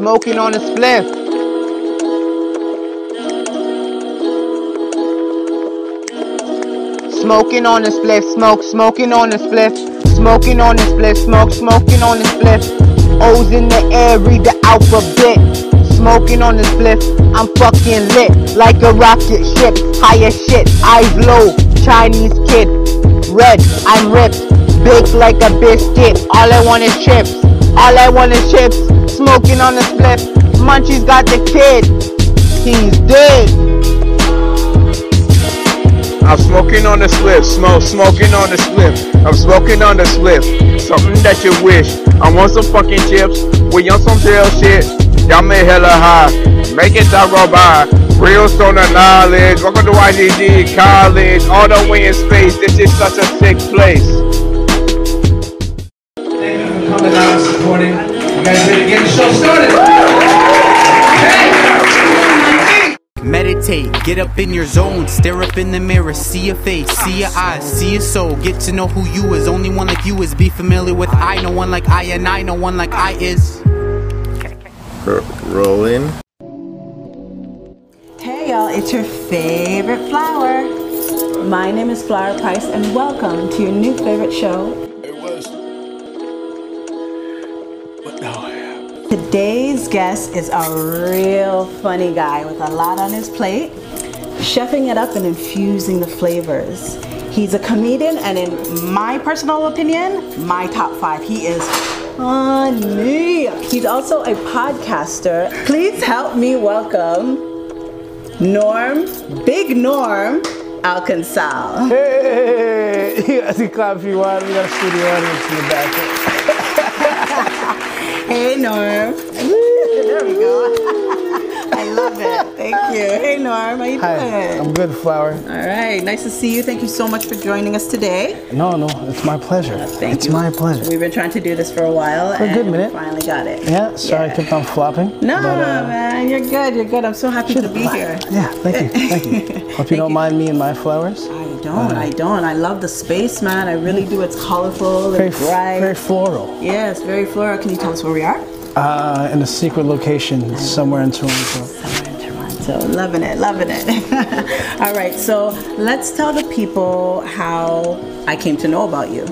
smoking on a spliff. Smoking on a spliff, smoke, smoking on a spliff, smoking on a spliff, smoke, smoking on a spliff. O's in the air, read the alphabet. Smoking on a spliff, I'm fucking lit like a rocket ship. Higher shit, eyes low, Chinese kid. Red, I'm ripped, baked like a biscuit. All I want is chips, all I want is chips. Smoking on a spliff, Munchie's got the kid. He's dead. I'm smoking on the slip, smoke, smoking on the slip. I'm smoking on the slip, something that you wish. I want some fucking chips, we on some jail shit. Y'all made hella high, make it talk go by. Real stoner knowledge, welcome to YGG College, all the way in space. This is such a sick place. Thank you for coming out and supporting. You guys ready to get the show started? Okay. Meditate, get up in your zone, stare up in the mirror, see your face, see your eyes, see your soul, get to know who you is. Only one like you is, be familiar with I, no one like I, and I, no one like I is. Rolling. Hey y'all, it's your favorite flower. My name is Flower Price and welcome to your new favorite show. Today's guest is a real funny guy with a lot on his plate, chefing it up and infusing the flavors. He's a comedian, and in my personal opinion, my top five. He is funny. He's also a podcaster. Please help me welcome Norm, Big Norm Alcansal. Hey, you guys can clap if you want. We got a studio audience in the back. Hey Norm. there we go. I love it. Thank you. Hey Norm, how you Hi, doing? I'm good, Flower. All right, nice to see you. Thank you so much for joining us today. No, no, it's my pleasure. Thank it's you. my pleasure. We've been trying to do this for a while. For a good minute. Finally got it. Yeah, sorry I kept on flopping. No, but, uh, man, you're good. You're good. I'm so happy to be here. Yeah, thank you, thank you. Hope you don't mind me and my flowers. I don't. I don't. I love the space, man. I really do. It's colorful Very, and bright. very floral. yeah, it's very floral. Can you tell us where we are? Uh, in a secret location somewhere in Toronto. Somewhere in Toronto. Loving it, loving it. All right, so let's tell the people how I came to know about you.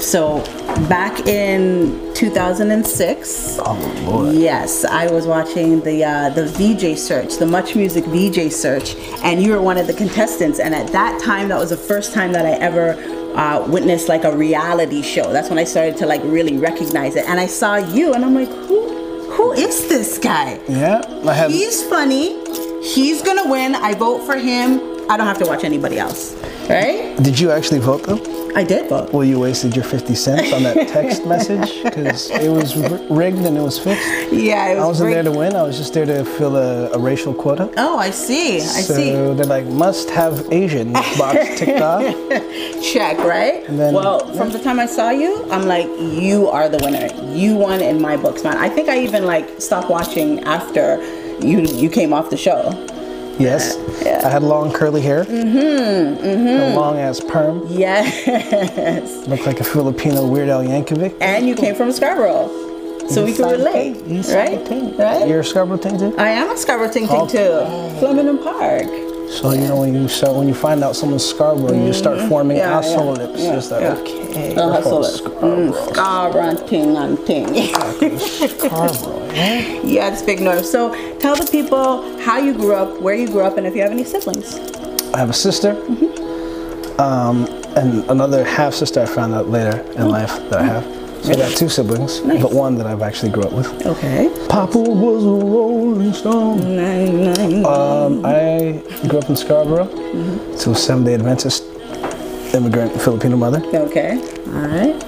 So, back in 2006, Oh Lord. yes, I was watching the uh, the VJ search, the Much Music VJ search, and you were one of the contestants. And at that time, that was the first time that I ever uh, witnessed like a reality show. That's when I started to like really recognize it. And I saw you, and I'm like, who who is this guy? Yeah, I had. He's funny. He's gonna win. I vote for him. I don't have to watch anybody else. Right? Did you actually vote though? I did vote. Well, you wasted your 50 cents on that text message because it was rigged and it was fixed. Yeah, it was I wasn't great. there to win. I was just there to fill a, a racial quota. Oh, I see. I see. so they're like, must have Asian box ticked off. Check, right? And then- well, from the time I saw you, I'm like, you are the winner. You won in my books, man. I think I even like stopped watching after you you came off the show. Yes. Yeah. I had long curly hair. Mm-hmm. Mm-hmm. A long ass perm. Yes. Looked like a Filipino Weird Al Yankovic. and you came from Scarborough, so we can relate, East right? Ting. Right. You're a Scarborough Ting too? I am a Scarborough Ting Ting too. Flemington Park. So you know when you start when you find out someone's Scarborough, you start forming Mm-hmm. Yeah, asshole yeah, lips. yeah, just like yeah. okay. The we're hustle from it. Mm, Scarborough Ting and Ting. Scarborough. yeah? yeah, it's big north. So tell the people how you grew up, where you grew up, and if you have any siblings. I have a sister, Mm-hmm. um, and another half sister. I found out later in life that I have. So I got two siblings. Nice. but one that I've actually grew up with. Okay. Papa was a Rolling Stone. Nine, nine. Um, I grew up in Scarborough, Mm-hmm. to a Seventh Day Adventist immigrant Filipino mother, Okay. All right.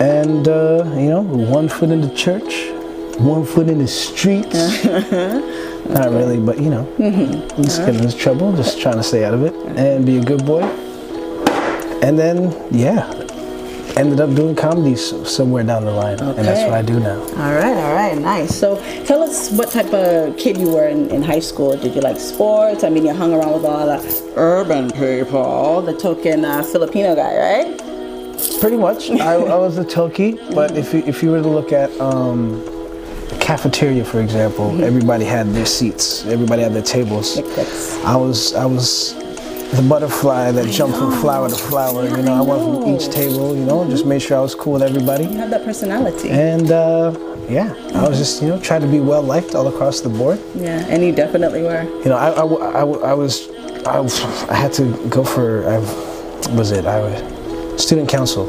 and uh, you know, one foot in the church, one foot in the streets. Not really, but you know, Mm-hmm. just getting into trouble, just trying to stay out of it and be a good boy. And then, yeah, ended up doing comedy somewhere down the line, and that's what I do now. All right, all right, nice. So tell us what type of kid you were in, in high school. Did you like sports? I mean, you hung around with all the urban people, the token uh, Filipino guy, right? Pretty much. I, I was a Toki, but if you, if you were to look at um, cafeteria, for example, everybody had their seats. Everybody had their tables. I was I was the butterfly that jumped from flower to flower. You know, I went from each table. You know, just made sure I was cool with everybody. You have that personality. And uh, yeah, I was just you know trying to be well liked all across the board. yeah, and you definitely were. You know, I, I, I I was I, I had to go for I was it I was student council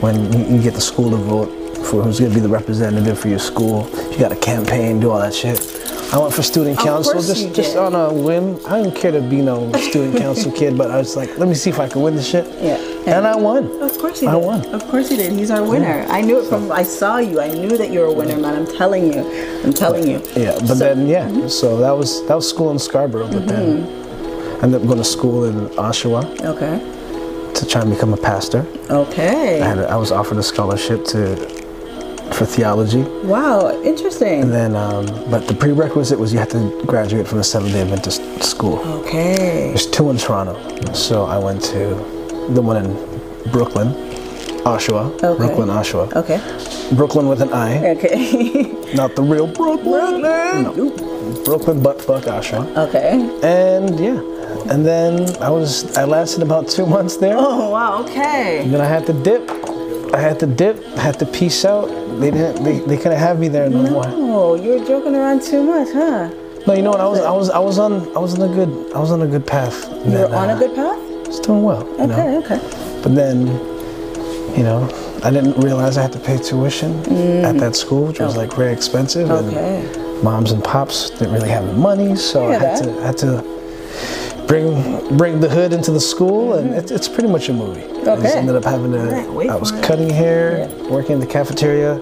when you, you get the school to vote for who's going to be the representative for your school. You got to campaign, do all that shit. I went for student council just you just on a whim. I didn't care to be no student council kid, but I was like, let me see if I can win this shit. Yeah. And I won. Of course he I did. won. Of course he did. He's our winner. I knew it from I saw you. I knew that you were a winner, man. I'm telling you. I'm telling you. Yeah, but then yeah, so that was that was school in Scarborough, but then I ended up going to school in Oshawa Okay. to try and become a pastor. Okay. I, had a, I was offered a scholarship to for theology, Wow, interesting. and then um, but the prerequisite was you had to graduate from a Seventh Day Adventist school. Okay. There's two in Toronto, so I went to the one in Brooklyn, Oshawa, Okay. Brooklyn, Oshawa, Okay. Brooklyn with an I, Okay. not the real Brooklyn, no, Brooklyn butt fuck Oshawa. okay. And yeah, and then I was I lasted about two months there. Oh wow. Okay. And then I had to dip. I had to dip. I had to peace out. They didn't. They, they couldn't have me there no, more. Oh, you were joking around too much, huh? No, you know what? I was I was I was on I was on a good I was on a good path. You were on a good path. I was doing well. You Okay. know? Okay. But then, you know, I didn't realize I had to pay tuition at that school, which was like very expensive. Mm. Okay. And moms and pops didn't really have the money, so I hear had that. to had to bring bring the hood into the school, and it's, it's pretty much a movie. I just Mm-hmm. Ended up having to. I was cutting hair, working in the cafeteria.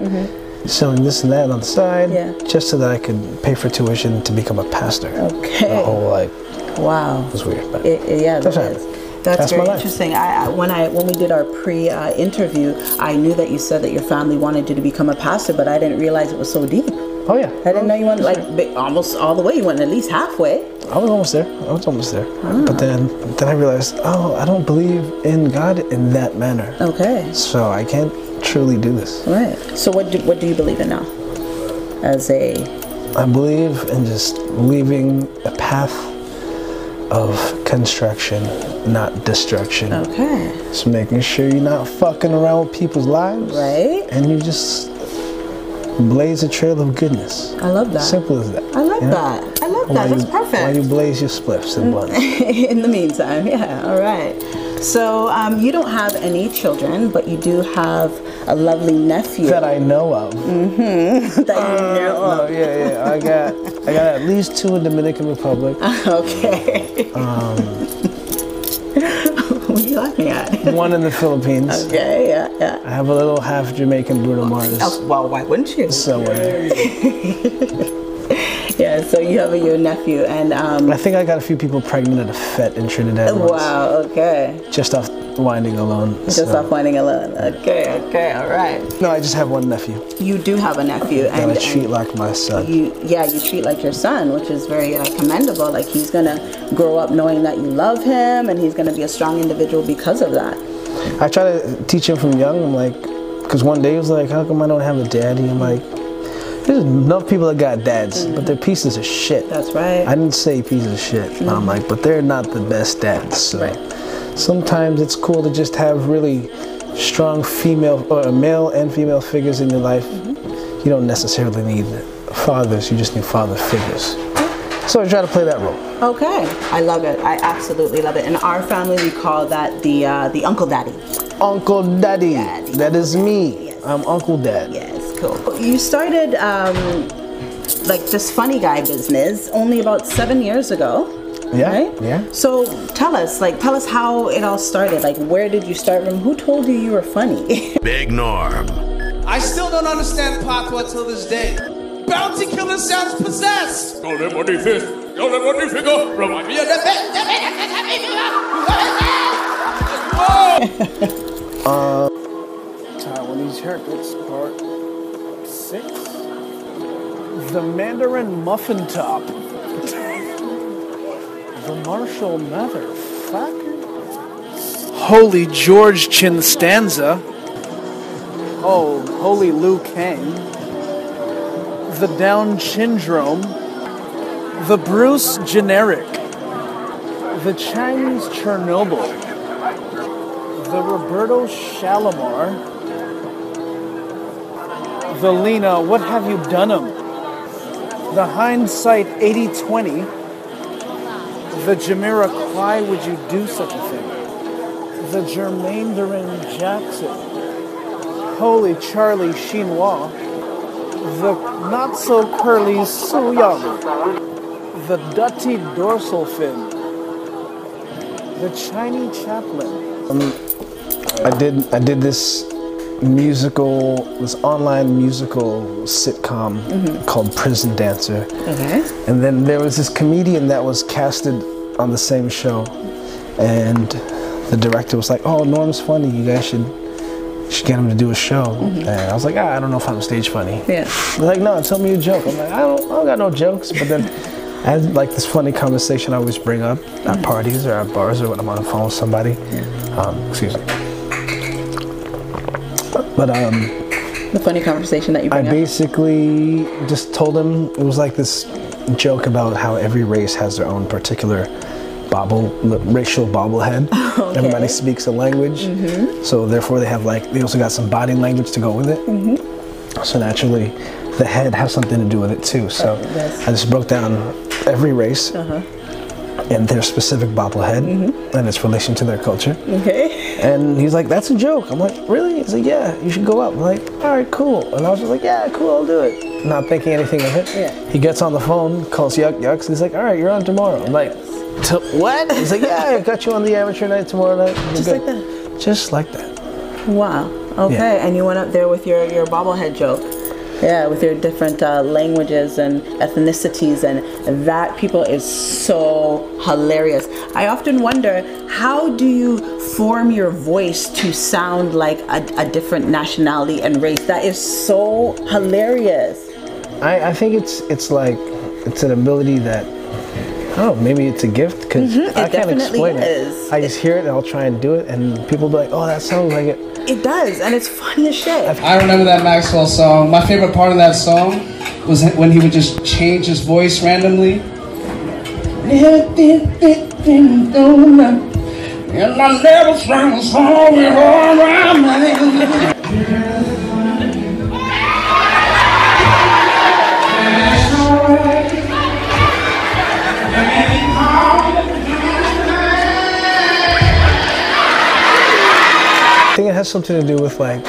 Selling this and that on the side, Yeah. just so that I could pay for tuition to become a pastor. Okay. The whole like Wow. It was weird, but It, it- yeah, That's that right. That's, That's very interesting. I, I when I when we did our pre-interview, I knew that you said that your family wanted you to become a pastor, but I didn't realize it was so deep. Oh yeah, I didn't know you went like almost all the way. You went at least halfway. I was almost there. I was almost there. Ah. But then, then I realized, oh, I don't believe in God in that manner. Okay. So I can't truly do this. Right. So what do, what do you believe in now? As a I believe in just leaving a path of construction, not destruction. okay. Just making sure you're not fucking around with people's lives. Right. And you just blaze a trail of goodness. I love that. Simple as that. I love you know? that. I love that. That's you- While you blaze your spliffs and buns. in the meantime, yeah. All right. So um, you don't have any children, but you do have a lovely nephew that I know of. Mm-hmm. that you know Oh of. yeah, yeah. I got I got at least two in Dominican Republic. Okay. you laughing at? One in the Philippines. Okay, yeah, yeah. I have a little half Jamaican Bruno Mars Oh, well, why wouldn't you? somewhere. Uh, Yeah, so you have a, your nephew, and um, I think I got a few people pregnant at a fete in Trinidad. once, wow, okay. Just off winding alone. Just so- off winding alone. Okay, okay, all right. No, I just have one nephew. You do have a nephew, And and, I treat and like my son. you, yeah, you treat like your son, which is very uh, commendable. Like he's gonna grow up knowing that you love him, and he's gonna be a strong individual because of that. I try to teach him from young. I'm like, because one day he was like, how come I don't have a daddy? I'm like, there's enough people that got dads, but they're pieces of shit. That's right. I didn't say pieces of shit. but I'm like, but they're not the best dads. So Right. sometimes it's cool to just have really strong female or male and female figures in your life. Mm-hmm. You don't necessarily need fathers. You just need father figures. So I try to play that role. Okay, I love it. I absolutely love it. In our family, we call that the uh, the uncle daddy. Uncle Daddy. Daddy. That is me. Yes. I'm Uncle Dad. Yes, cool. You started um, like this funny guy business only about seven years ago. Yeah. Right? Yeah. So tell us, like, tell us how it all started. Like, where did you start from? Who told you you were funny? Big Norm. I still don't understand Patois till this day. Bounty killer sounds possessed. Don't let money fist. Don't let money figure. Remind me of Taiwanese haircuts, part six. The Mandarin Muffin Top. the Marshall Motherfucker. Holy George Chinstanza. Oh, holy Liu Kang. the Down Syndrome, the Bruce Generic, the Chinese Chernobyl, the Roberto Shalimar, the Lena, What Have You Done 'em? The Hindsight 8020, the Jamira, Why Would You Do Such a Thing? The Jermaine Duran Jackson, Holy Charlie Chinois, the Not So Curly So Young, the Dutty Dorsal Fin, the Chinese Chaplain. Um, I did I did this musical, this online musical sitcom called Prison Dancer. Okay. And then there was this comedian that was casted on the same show, and the director was like, "Oh, Norm's funny. You guys should should get him to do a show." And I was like, ah, "I don't know if I'm stage funny." Yeah. They're like, "No, tell me a joke." I'm like, "I don't, I don't got no jokes." But then, I had like this funny conversation I always bring up at parties or at bars or when I'm on the phone with somebody. Um, excuse me. But um, The funny conversation that you I up. basically just told him it was like this joke about how every race has their own particular bobble racial bobblehead. Everybody speaks a language, so therefore they have like they also got some body language to go with it. So naturally, the head has something to do with it too. So yes. I just broke down every race Uh-huh. And their specific bobblehead mm-hmm. and its relation to their culture. Okay. And he's like, "That's a joke." I'm like, "Really?" He's like, "Yeah, you should go up." I'm like, "All right, cool." And I was just like, "Yeah, cool, I'll do it." Not thinking anything of it. Yeah. He gets on the phone, calls Yuk Yuk's. and He's like, "All right, you're on tomorrow." I'm like, "To- "What?" He's like, "Yeah, I got you on the amateur night tomorrow night." Just good." like that. Just like that. Wow. Okay. Yeah. And you went up there with your your bobblehead joke. Yeah, with your different uh, languages and ethnicities, and that people is so hilarious. I often wonder how do you form your voice to sound like a, a different nationality and race? That is so hilarious. I, I think it's it's like it's an ability that Oh. Maybe it's a gift because Mhm, I can't explain is. it. I just hear it and I'll try and do it, and people be like, "Oh, that sounds like it." It does, and it's funny as shit. I remember that Maxwell song. My favorite part of that song was when he would just change his voice randomly. And I never sang a song before around me. I has something to do with like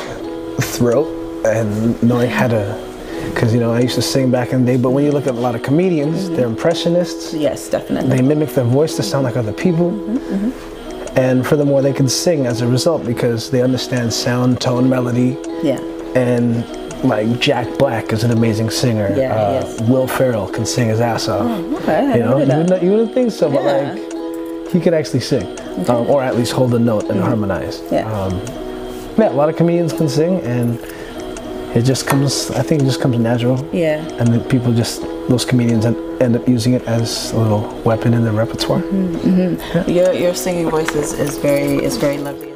throat and knowing how to. Because you know, I used to sing back in the day, but when you look at a lot of comedians, they're impressionists. Yes, definitely. They mimic their voice to sound like other people. Mm-hmm. And furthermore, they can sing as a result because they understand sound, tone, melody. Yeah. And like Jack Black is an amazing singer. Yeah, uh, yes. Will Ferrell can sing his ass off. Oh, okay, you know, you wouldn't, you wouldn't think so, but Yeah. like he could actually sing, um, or at least hold a note and harmonize. Mm-hmm. Yeah. Um, yeah, a lot of comedians can sing, and it just comes. I think it just comes natural. Yeah. And then people just those comedians en- end up using it as a little weapon in their repertoire. Mm-hmm. Your your singing voice is, is very is very lovely.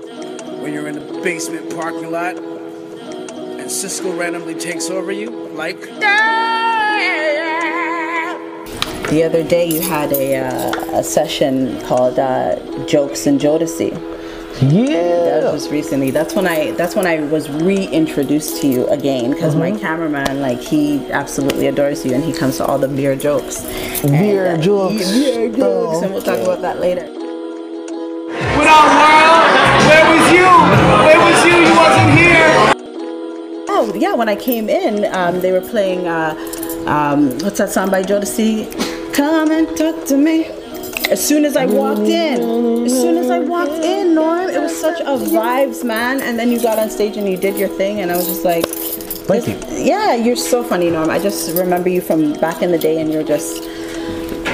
When you're in the basement parking lot and Sisqó randomly takes over you, like, The other day you had a uh, a session called uh, Jokes and Jodeci. Yeah. That was recently. That's when I that's when I was reintroduced to you again because my cameraman like he absolutely adores you and he comes to all the beer jokes. Beer And, uh, jokes. Beer jokes, Oh, and we'll talk about that later. What up, world? Where was you? Where was you? You wasn't here. Oh yeah, when I came in, um, they were playing uh, um, what's that song by Jodeci? Come and talk to me. As soon as I walked in, as soon as I walked in, Norm, it was such a vibes, man. And then you got on stage and you did your thing, and I was just like, Thank you. yeah, you're so funny, Norm. I just remember you from back in the day, and you're just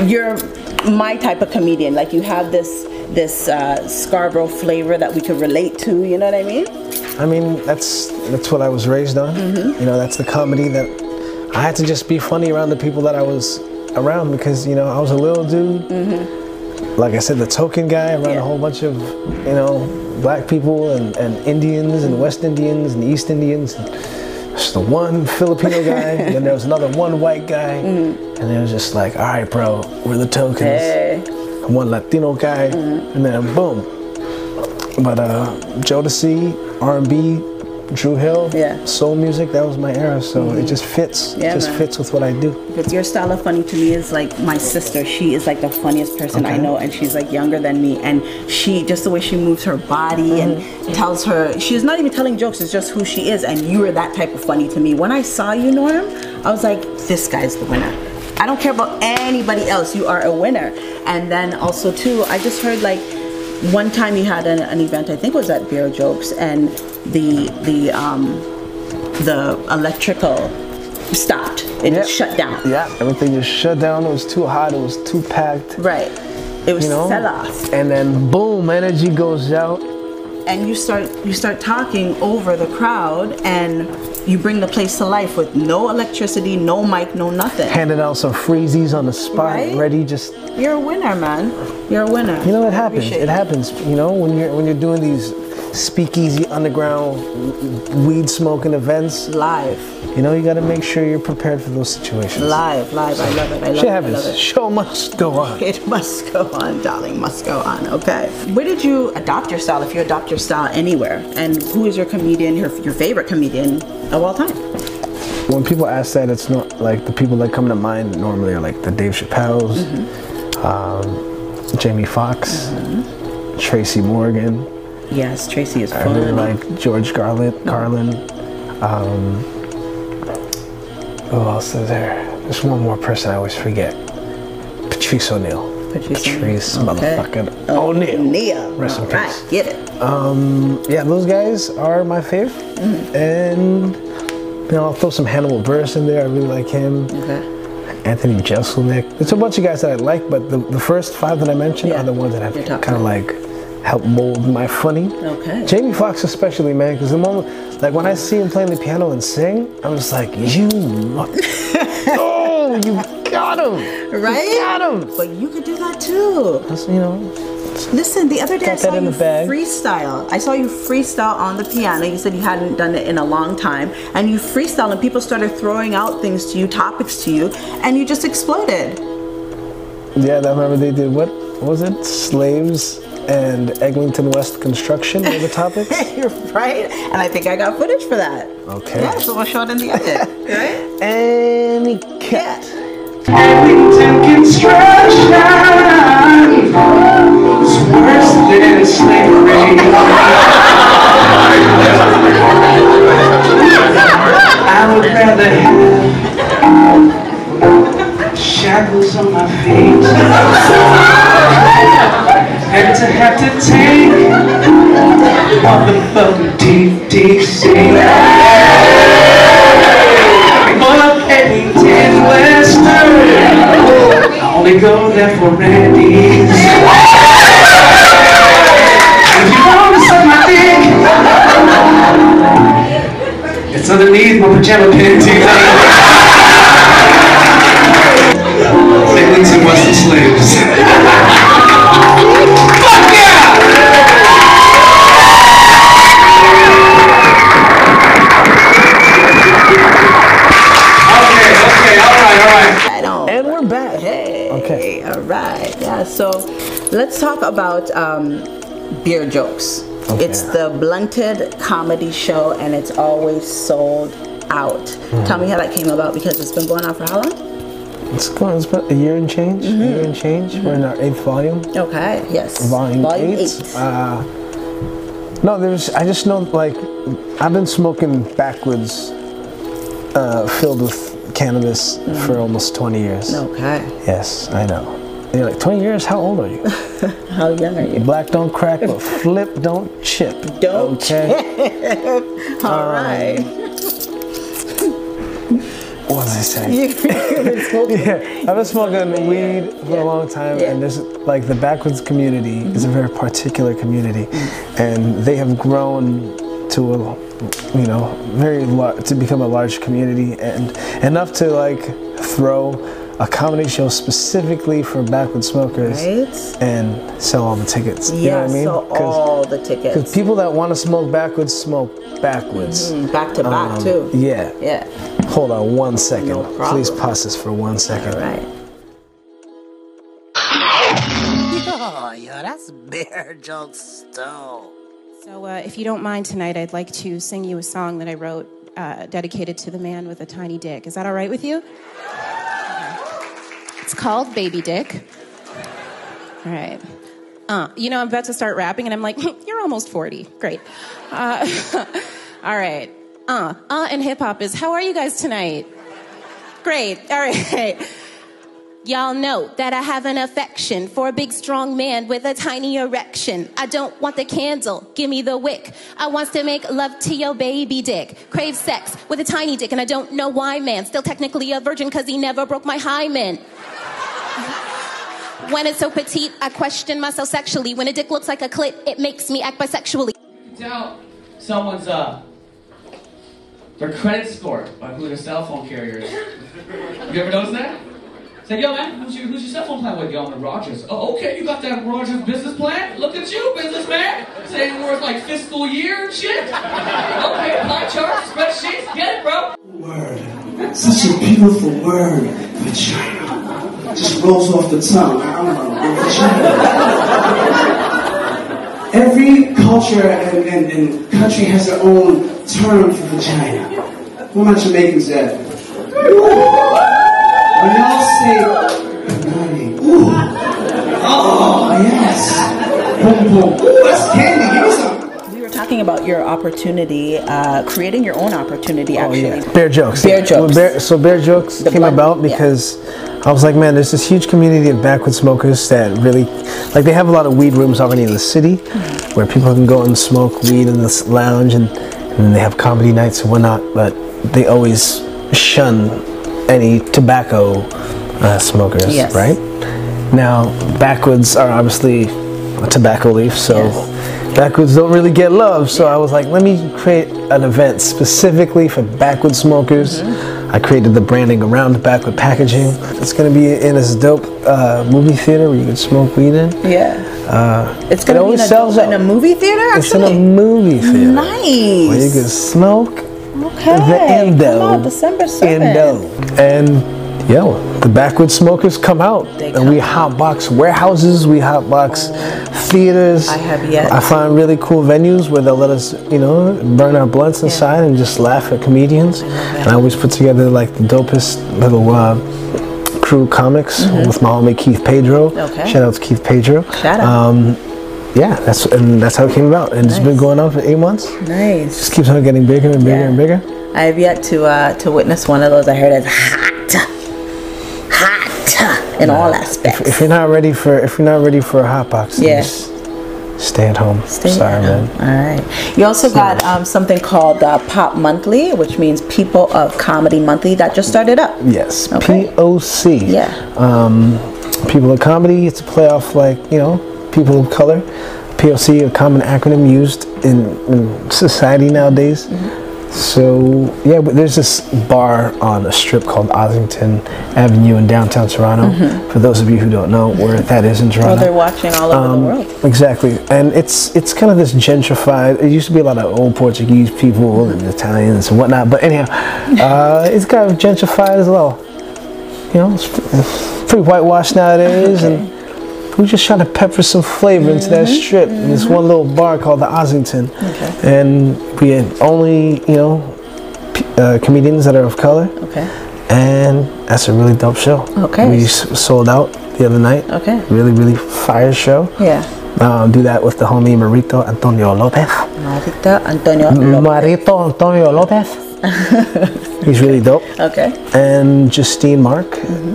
you're my type of comedian. Like you have this this uh, Scarborough flavor that we could relate to. You know what I mean? I mean, that's that's what I was raised on. Mm-hmm. You know, that's the comedy that I had to just be funny around the people that I was around because you know I was a little dude. Like I said, the token guy around Mm-hmm. Yeah. a whole bunch of you know black people and, and Indians and West Indians and East Indians. Just the one Filipino guy, and then there was another one white guy, Mm-hmm. and it was just like, all right, bro, we're the tokens. Hey. One Latino guy, Mm-hmm. and then boom. But uh, Jodeci, R&B, Dru Hill, Yeah. soul music, that was my era. So it mm-hmm. just fits. Yeah, it just man. fits with what I do. Because your style of funny to me is like my sister. She is like the funniest person I know, and she's like younger than me. And she just the way she moves her body and mm-hmm. tells her she's not even telling jokes. It's just who she is. And you are that type of funny to me. When I saw you, Norm, I was like, this guy's the winner. I don't care about anybody else. You are a winner. And then also too, I just heard like one time you had an, an event. I think it was at Beer Jokes, and the the um the electrical stopped. It just shut down. Yeah, everything just shut down. It was too hot. It was too packed. Right. It was You know, off. and then boom, energy goes out. And you start you start talking over the crowd and you bring the place to life with no electricity, no mic, no nothing. Handing out some freezies on the spot, Right? ready. Just You're a winner, man. You're a winner. you know, it happens. It happens. You know, when you're when you're doing these speakeasy underground weed smoking events, Live. you know, you got to make sure you're prepared for those situations. Live, live. I love it. I love it. I love it. Show must go on. It must go on, darling. Must go on. Okay. Where did you adopt your style? If you adopt your style anywhere, and who is your comedian, your, your favorite comedian of all time? When people ask that, it's not like the people that come to mind normally are like the Dave Chappelle's, Mm-hmm. um, Jamie Foxx, Tracy Morgan. Yes, Tracy is I fun. really like George Carlin. Carlin. Um, who else is there? There's one more person I always forget. Patrice O'Neal. Patrice Patrice Okay. motherfucking O'Neal. Neil. Rest in All right, peace. get it. Um, yeah, those guys are my favorite. Mm-hmm. And you know, I'll throw some Hannibal Buress in there. I really like him. Okay. Anthony Jeselnik. There's a bunch of guys that I like, but the, the first five that I mentioned Yeah, are the ones that have kind of like helped mold my funny. Okay. Jamie Foxx especially, man, because the moment, like when I see him playing the piano and sing, I'm just like, you, oh, you got him, Right? You got him. But you could do that too. That's, you know, Listen, the other day I Got saw in you freestyle. I saw you freestyle on the piano. You said you hadn't done it in a long time. And you freestyle and people started throwing out things to you, topics to you, and you just exploded. yeah. I remember they did what was it? Slaves and Eglinton West construction were the topics. You're right. And I think I got footage for that. Okay. Yeah, so we'll show it in the edit. right? And cat. Eglinton construction is worse than slavery. I would rather have shackles on my feet than to have to take all the deep sea. But Eddington Western, I only go there for Randy's. If you want to suck my dick, it's underneath my pajama panties. About um, beer jokes. Okay. It's the blunted comedy show, and it's always sold out. Hmm. Tell me how that came about because it's been going on for how long? It's going. It's about a year and change. Mm-hmm. A year and change. We're in our eighth volume. Okay. Yes. Volume, eight. eight. Uh, no, there's. I just know, like, I've been smoking backwoods, uh, filled with cannabis for almost 20 years. Mm-hmm. okay. Yes, I know. And you're like, 20 years? How old are you? How young are you? Black don't crack, but flip don't chip. Don't Okay. All right. What was I saying? You've been smoking. Yeah, I've been smoking weed for a long time, Yeah. and this like the backwoods community is a mm-hmm. very particular community, and they have grown to a, you know, very lar- to become a large community, and enough to like throw a comedy show specifically for backwood smokers Right. and sell all the tickets. You know Yeah, what I mean? so all the tickets. Because people that want to smoke backwoods smoke backwoods. Mm, back to back Um, too. Yeah. Yeah. Hold on one second. No problem. Please pause this for one second. All right. Oh, yo, that's bear jokes too. So, uh, if you don't mind tonight, I'd like to sing you a song that I wrote uh, dedicated to the man with a tiny dick. Is that all right with you? It's called Baby Dick. All right. Uh, you know, I'm about to start rapping, and I'm like, you're almost 40. Great. Uh, all right. Uh, uh, and hip hop is, how are you guys tonight? Great. All right. Y'all know that I have an affection for a big strong man with a tiny erection. I don't want the candle, give me the wick. I wants to make love to your baby dick. Crave sex with a tiny dick and I don't know why man. Still technically a virgin cause he never broke my hymen. When it's so petite, I question myself sexually. When a dick looks like a clit, it makes me act bisexually. tell someone's uh their credit score by who their cell phone carrier is. You ever noticed that? Say, yo man, who's your, who's your cell phone plan with? Yo, I'm Rogers. Oh, okay, you got that Rogers business plan? Look at you, businessman. Saying words like fiscal year and shit. Okay, pie charts, spreadsheets, get it, bro. Word. Such a beautiful word, vagina. Just rolls off the tongue. I don't know, vagina. Every culture and, and, and country has their own term for vagina. What my Jamaicans at? When y'all say "Banani," ooh, oh yes, boom boom, ooh, that's candy. Give me some. We were talking about your opportunity, uh, creating your own opportunity. Oh, Actually, Bear jokes. Bear Well, jokes. Bear- so Bear jokes The came blood- about yeah. because I was like, man, there's this huge community of backwood smokers that really, like, they have a lot of weed rooms already in the city, Mm-hmm. where people can go and smoke weed in this lounge, and, and they have comedy nights and whatnot. But they always shun any tobacco uh, smokers, Yes. right? Now, backwoods are obviously a tobacco leaf, so backwoods don't really get love. So I was like, let me create an event specifically for backwoods smokers. Mm-hmm. I created the branding around the backwood packaging. It's gonna be in this dope uh, movie theater where you can smoke weed in. Yeah. Uh, It's gonna be in a, in a movie theater. It's in a movie theater nice. where you can smoke Okay. the endo. Come on, December 7th. Endo. And yo, the backwoods smokers come out. and we hotbox warehouses, we hotbox theaters. I have yet. I find really cool venues where they'll let us, you know, burn our blunts inside and just laugh at comedians. And I always put together like the dopest little uh, crew comics with my homie Keith Pedro. Mm-hmm. Okay. Shout out to Keith Pedro. Shout out. Um, yeah, that's and that's how it came about, and it's been going on for eight months. Nice. Just keeps on getting bigger and bigger Yeah. and bigger. I have yet to uh, to witness one of those. I heard it's hot, hot in all aspects. If, if you're not ready for if you're not ready for a hot box, then Yeah. stay at home. Stay Sorry, at man. home. All right. You also got um, something called uh, Pop Monthly, which means People of Comedy Monthly, that just started up. Yes, Okay. POC. Yeah. Um, people of comedy. It's a playoff like you know people of color. POC, a common acronym used in, in society nowadays. Mm-hmm. So yeah, but there's this bar on a strip called Ossington Avenue in downtown Toronto. Mhm. For those of you who don't know where that is in Toronto. Well, they're watching all over Um, the world. Exactly, and it's it's kind of this gentrified. It used to be a lot of old Portuguese people and Italians and whatnot, but anyhow, uh, it's kind of gentrified as well. You know, it's, it's pretty whitewashed nowadays, and we're just trying to pepper some flavor into that strip. And this one little bar called the Ossington, and we had only you know uh, comedians that are of color, Okay. and that's a really dope show. Okay. we s- sold out the other night. Okay. Really, really fire show. Yeah. Um, do that with the homie Marito Antonio Lopez. Marito Antonio. Marito Antonio Lopez. He's really dope. Okay. And Justine Mark.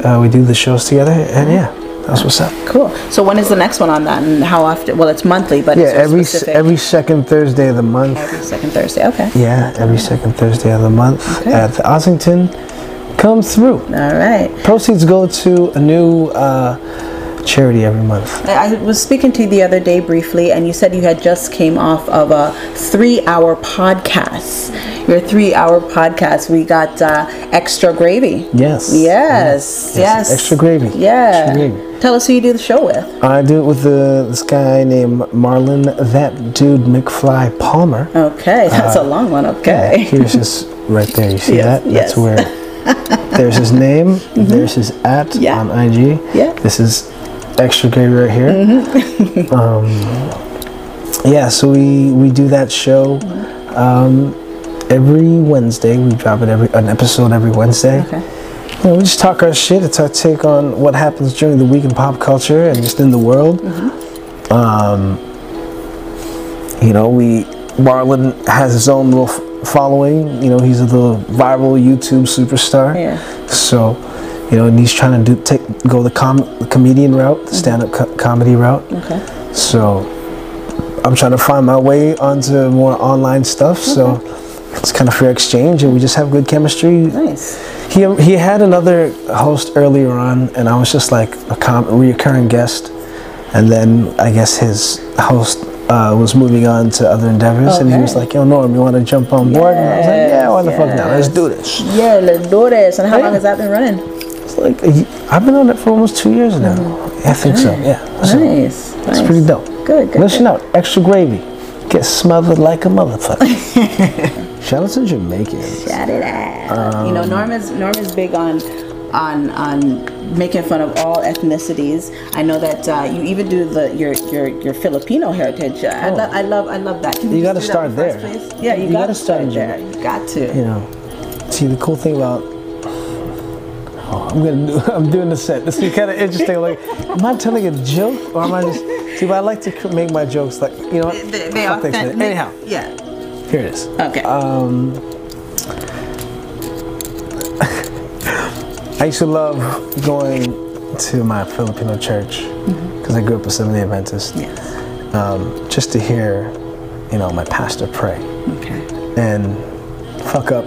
Uh, we do the shows together, and yeah, that's what's up. Cool. So when is the next one on that, and how often? Well, it's monthly, but yeah, it's every specific. every second Thursday of the month. every second Thursday. Okay. Yeah, every second Thursday of the month at the Ossington. Come through. All right. Proceeds go to a new uh, charity every month. I was speaking to you the other day briefly, and you said you had just came off of a three-hour podcast. Your three-hour podcast. We got uh, extra gravy. Yes. Yes. Yes. Extra gravy. Yeah. Extra gravy. Tell us who you do the show with. I do it with the, this guy named Marlon, that dude McFly Palmer. Okay, that's Uh, a long one. Okay. Yeah, here's his right there. You see Yes, that? yes. That's where. There's his name. There's his at on IG. Yeah. This is extra gravy right here. um, yeah. So we we do that show um, every Wednesday. We drop it every an episode every Wednesday. Okay. You know, we just talk our shit. It's our take on what happens during the week in pop culture and just in the world. Um, you know, we Marlon has his own little f- following. You know, he's a little viral YouTube superstar. Yeah. So, you know, and he's trying to do take go the com- comedian route, the stand-up co- comedy route. Okay. So, I'm trying to find my way onto more online stuff. So, it's kind of fair exchange, and we just have good chemistry. Nice. He he had another host earlier on, and I was just like a com- reoccurring guest, and then I guess his host. Uh, was moving on to other endeavors, and he was like, "Yo, Norm, you want to jump on board?" And I was like, "Yeah, why the fuck not? Let's do this." Yeah, let's do this. And how Yeah. long has that been running? It's like I've been on it for almost two years now. I think so. Yeah, so Nice. it's nice. pretty dope. Good, good. Listen out, extra gravy, get smothered like a motherfucker. Shout out to Jamaicans. Shout it out. you know, Um, Norm is Norm is big on on on making fun of all ethnicities. I know that uh, you even do the your your, your Filipino heritage. I, Oh. lo- I love I love that. Can You just gotta start in the first there. Yeah, you, You gotta, gotta start start there. You got to. You know, see the cool thing about. Oh, I'm gonna do. I'm doing the set. This is kind of interesting. Like, am I telling a joke or am I just? See, but I like to make my jokes like you know. They, they authentic- Anyhow, Yeah. Here it is. Okay. Um, I used to love going to my Filipino church because I grew up a Seventh Day Adventist. Yes. Um, just to hear, you know, my pastor pray Okay. and fuck up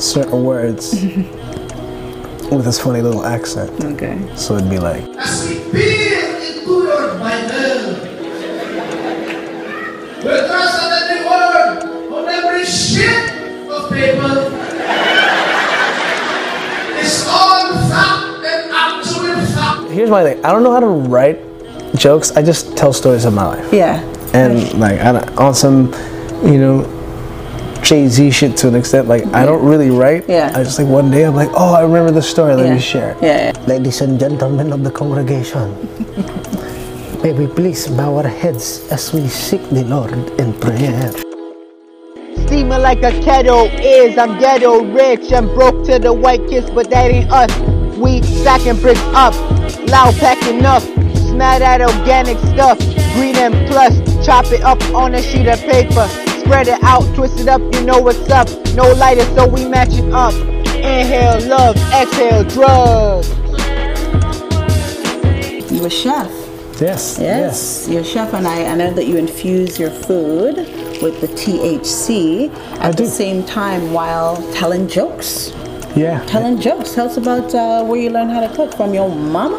certain words with his funny little accent. Okay. So it'd be like, paper. It's all fact and actual fact. here's my thing. I don't know how to write jokes. I just tell stories of my life. Yeah. and like I don't, on some, you know, Jay Z shit to an extent. Like I don't really write. Yeah. I just like one day I'm like, oh, I remember this story. Let Yeah. me share. it. Yeah. Ladies and gentlemen of the congregation, may we please bow our heads as we seek the Lord in prayer. Steaming like a kettle is, I'm ghetto rich. I'm broke to the white kiss, but that ain't us. We stacking bricks up, loud packing up. Smell that organic stuff, green and plus. Chop it up on a sheet of paper. Spread it out, twist it up, you know what's up. No lighter, so we match it up. Inhale love, exhale drugs. You a chef. Yes. Yes, you're chef, and I, I know that you infuse your food with the THC at the same time while telling jokes. Yeah. Telling jokes. Tell us about uh, where you learned how to cook from your mama,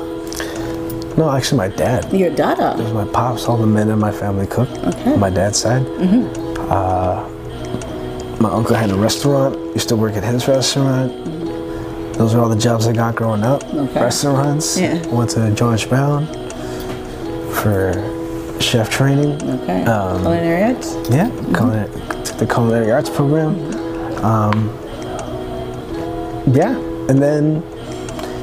No, actually, my dad. your dada. It was my pops. All the men in my family cook. Okay. My dad's side. Mm-hmm. Uh, my uncle had a restaurant. Used to work at his restaurant. Those are all the jobs I got growing up. Okay. Restaurants. Yeah. Went to George Brown for chef training. Okay. Um, Culinary arts. Yeah, culinary, the culinary arts program. Um, yeah, and then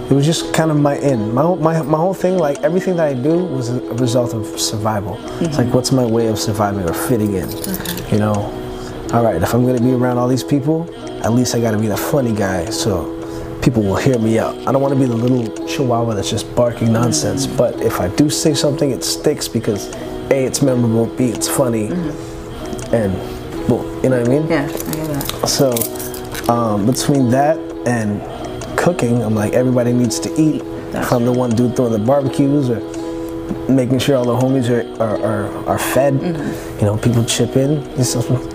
it was just kind of my in. My, my, my whole thing, like everything that I do was a result of survival. It's like, what's my way of surviving or fitting in? You know, all right, if I'm gonna be around all these people, at least I gotta be the funny guy so people will hear me out. I don't wanna be the little chihuahua that's just barking nonsense, but if I do say something, it sticks because A, it's memorable, B, it's funny, and boom, you know what I mean? Yeah, I hear that. So, um, between that and cooking, I'm like, everybody needs to eat. If I'm the one dude throwing the barbecues or making sure all the homies are, are, are, are fed, Mm-hmm. you know, people chip in.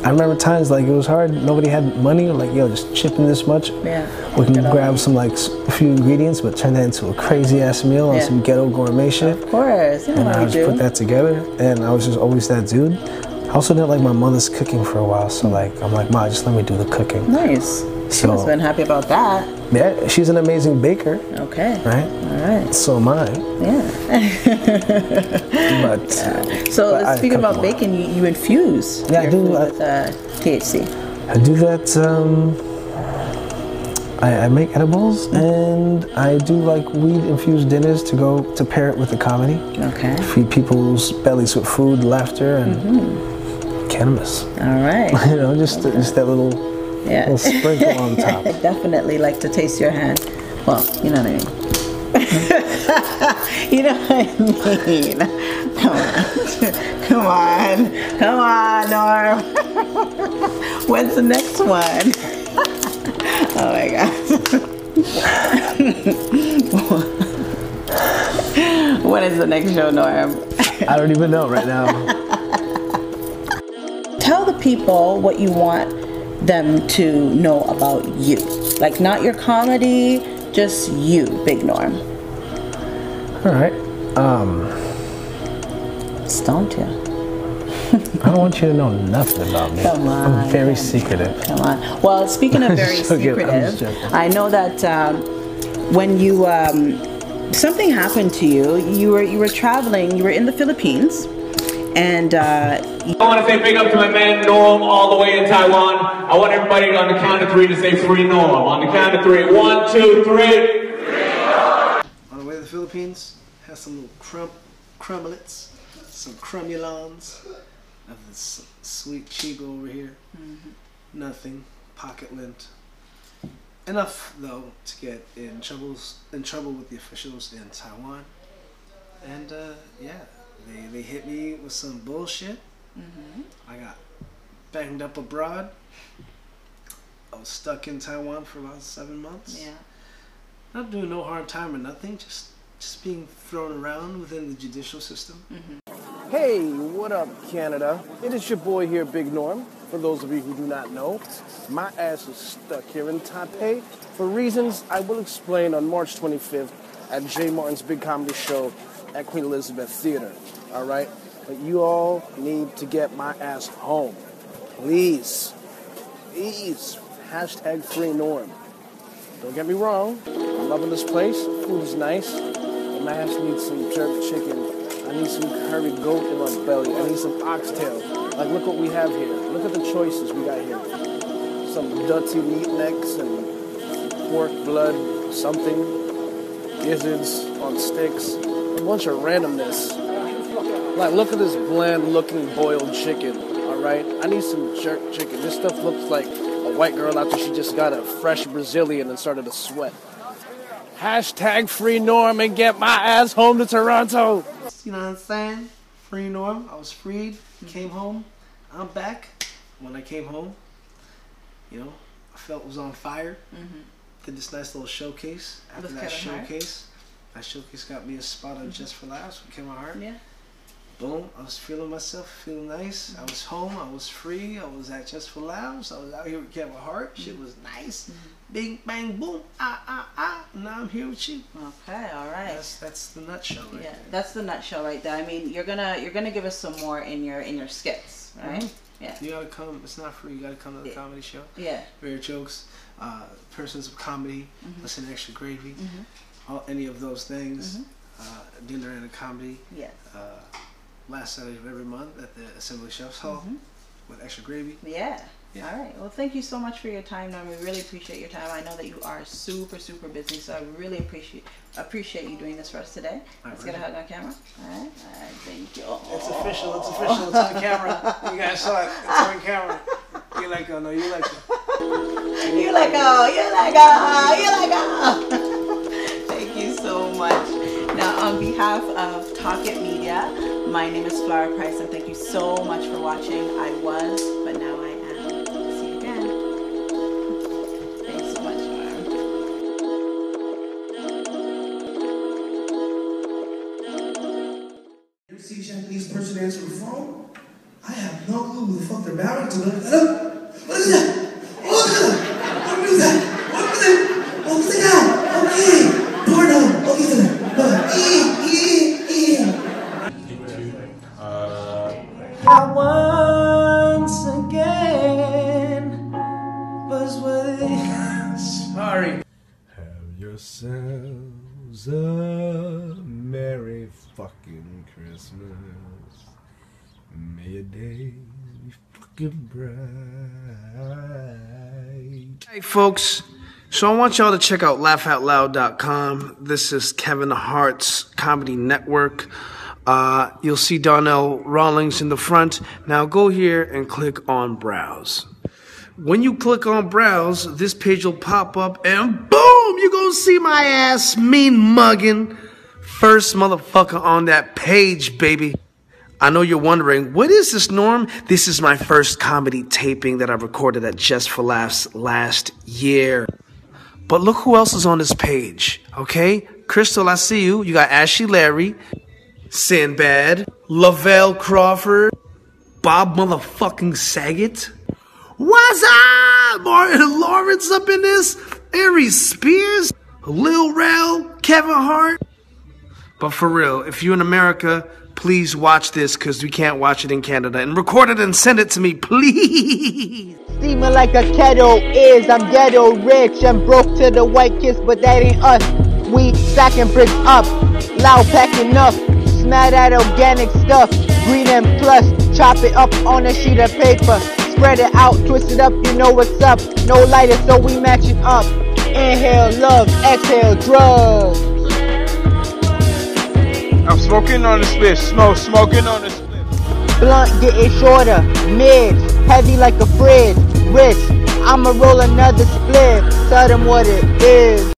I remember times like it was hard, nobody had money, like, yo, just chip in this much. Yeah. We can grab some like a few ingredients, but turn that into a crazy ass meal on some ghetto gourmet shit. Of course, you know and I just do. put that together, and I was just always that dude. I also didn't like my mother's cooking for a while, so like I'm like, ma, just let me do the cooking. Nice. She So- have been happy about that. Yeah, she's an amazing baker. Okay. Right. All right. So am I. Yeah. But So but speaking about bacon, you, you infuse Yeah, I do, I- with uh, THC. I do that. Um, I, I make edibles, and I do like weed infused dinners to go to pair it with the comedy. Okay. Feed people's bellies with food, laughter, and cannabis. All right. you know, just just that little Yeah. little sprinkle on top. I definitely like to taste your hand. Well, you know what I mean. you know what I mean. Come on. Come on. Come on, Norm. When's the next one? oh my god. when is the next show, Norm? I don't even know right now. Tell the people what you want them to know about you. Like not your comedy, just you, Big Norm. All right. Um, Stoned you. I don't want you to know nothing about me. Come on, I'm very secretive. Come on. Well, speaking of very Just joking, I'm just secretive. I know that um, when you um, something happened to you, you were you were traveling, you were in the Philippines, and uh, I want to say big up to my man Norm all the way in Taiwan. I want everybody on the count of three to say free Norm. On the count of three. One, two, three. On the way to the Philippines, had some little crumb, crumblets, some crumulons of this sweet chico over here. Nothing, pocket lint. Enough though to get in troubles in trouble with the officials in Taiwan. And uh, yeah, they they hit me with some bullshit. Mm-hmm. I got banged up abroad. I was stuck in Taiwan for about seven months. Yeah. Not doing no hard time or nothing, just just being thrown around within the judicial system. Mm-hmm. Hey, what up, Canada? It is your boy here, Big Norm. For those of you who do not know, my ass is stuck here in Taipei for reasons I will explain on March 25th at Jay Martin's big comedy show at Queen Elizabeth Theater. All right? But you all need to get my ass home. Please. Please. Hashtag free Norm. Don't get me wrong. I'm loving this place. Food is nice. But my ass needs some jerk chicken. I need some curry goat in my belly. I need some oxtail. Like, look what we have here. Look at the choices we got here. Some dirty meat necks and pork blood, something, gizzards on sticks, a bunch of randomness. Like, look at this bland looking boiled chicken, alright? I need some jerk chicken. This stuff looks like a white girl after she just got a fresh Brazilian and started to sweat. Hashtag free Norm and get my ass home to Toronto. You know what I'm saying? Free Norm. I was freed. Came home. I'm back. When I came home, you know, I felt it was on fire. Did this nice little showcase. After With that Kevin Hart? showcase, that showcase got me a spot on Just for Laughs with Kevin Hart. Yeah. Boom. I was feeling myself, feeling nice. I was home. I was free. I was at Just for Laughs. I was out here with Kevin Hart. Shit was nice. Bing, bang, boom. Ah, ah, ah. Now I'm here with you. Okay, all right. That's that's the nutshell right Yeah, there. that's the nutshell right there. I mean, you're gonna you're gonna give us some more in your in your skits, right? Mhm. Yeah. You gotta come. It's not free. You gotta come to the comedy show. Yeah. Rare jokes, uh, persons of comedy, Mhm. listen to extra gravy, Mhm. all any of those things. Mhm. Uh, dinner and a comedy. Yes. Uh, last Saturday of every month at the Assembly Chef's Hall Mhm. with extra gravy. Yeah. All right. Well, thank you so much for your time, Norm. We really appreciate your time. I know that you are super, super busy, so I really appreciate appreciate you doing this for us today. My Let's get a hug on camera. All right. All right. Thank you. It's official. It's official. It's on camera. You guys saw it. It's on camera. You like oh no, you like it. You let go. You let go. You let go. Thank you so much. Now, on behalf of Talk It Media, my name is Flower Price, and thank you so much for watching. I was, but now I am. See you again. Thanks so much, Norm. You see Japanese person answer the phone? I have no clue who the fuck they're married to. Folks. So I want y'all to check out laughoutloud.com. This is Kevin Hart's Comedy Network. Uh, you'll see Donnell Rawlings in the front. Now go here and click on Browse. When you click on Browse, this page will pop up and boom, you're gonna see my ass mean mugging. First motherfucker on that page, baby. I know you're wondering, what is this, Norm? This is my first comedy taping that I recorded at Just for Laughs last year. But look who else is on this page, okay? Crystal, I see you. You got Ashley Larry, Sinbad, Lavelle Crawford, Bob motherfucking Saget. What's up? Martin Lawrence up in this? Aries Spears, Lil Rel, Kevin Hart. But for real, if you're in America, please watch this because we can't watch it in Canada. And record it and send it to me, please. Steaming like a kettle is. I'm ghetto rich. I'm broke to the white kiss, but that ain't us. We stacking bricks up, loud packing up. Smell that organic stuff. Green and plus, chop it up on a sheet of paper. Spread it out, twist it up, you know what's up. No lighter, so we match it up. Inhale love, exhale drugs. I'm smoking on the split, smoke, smoking on the split. Blunt getting shorter, mid, heavy like a fridge, wrist. I'ma roll another split, tell them what it is.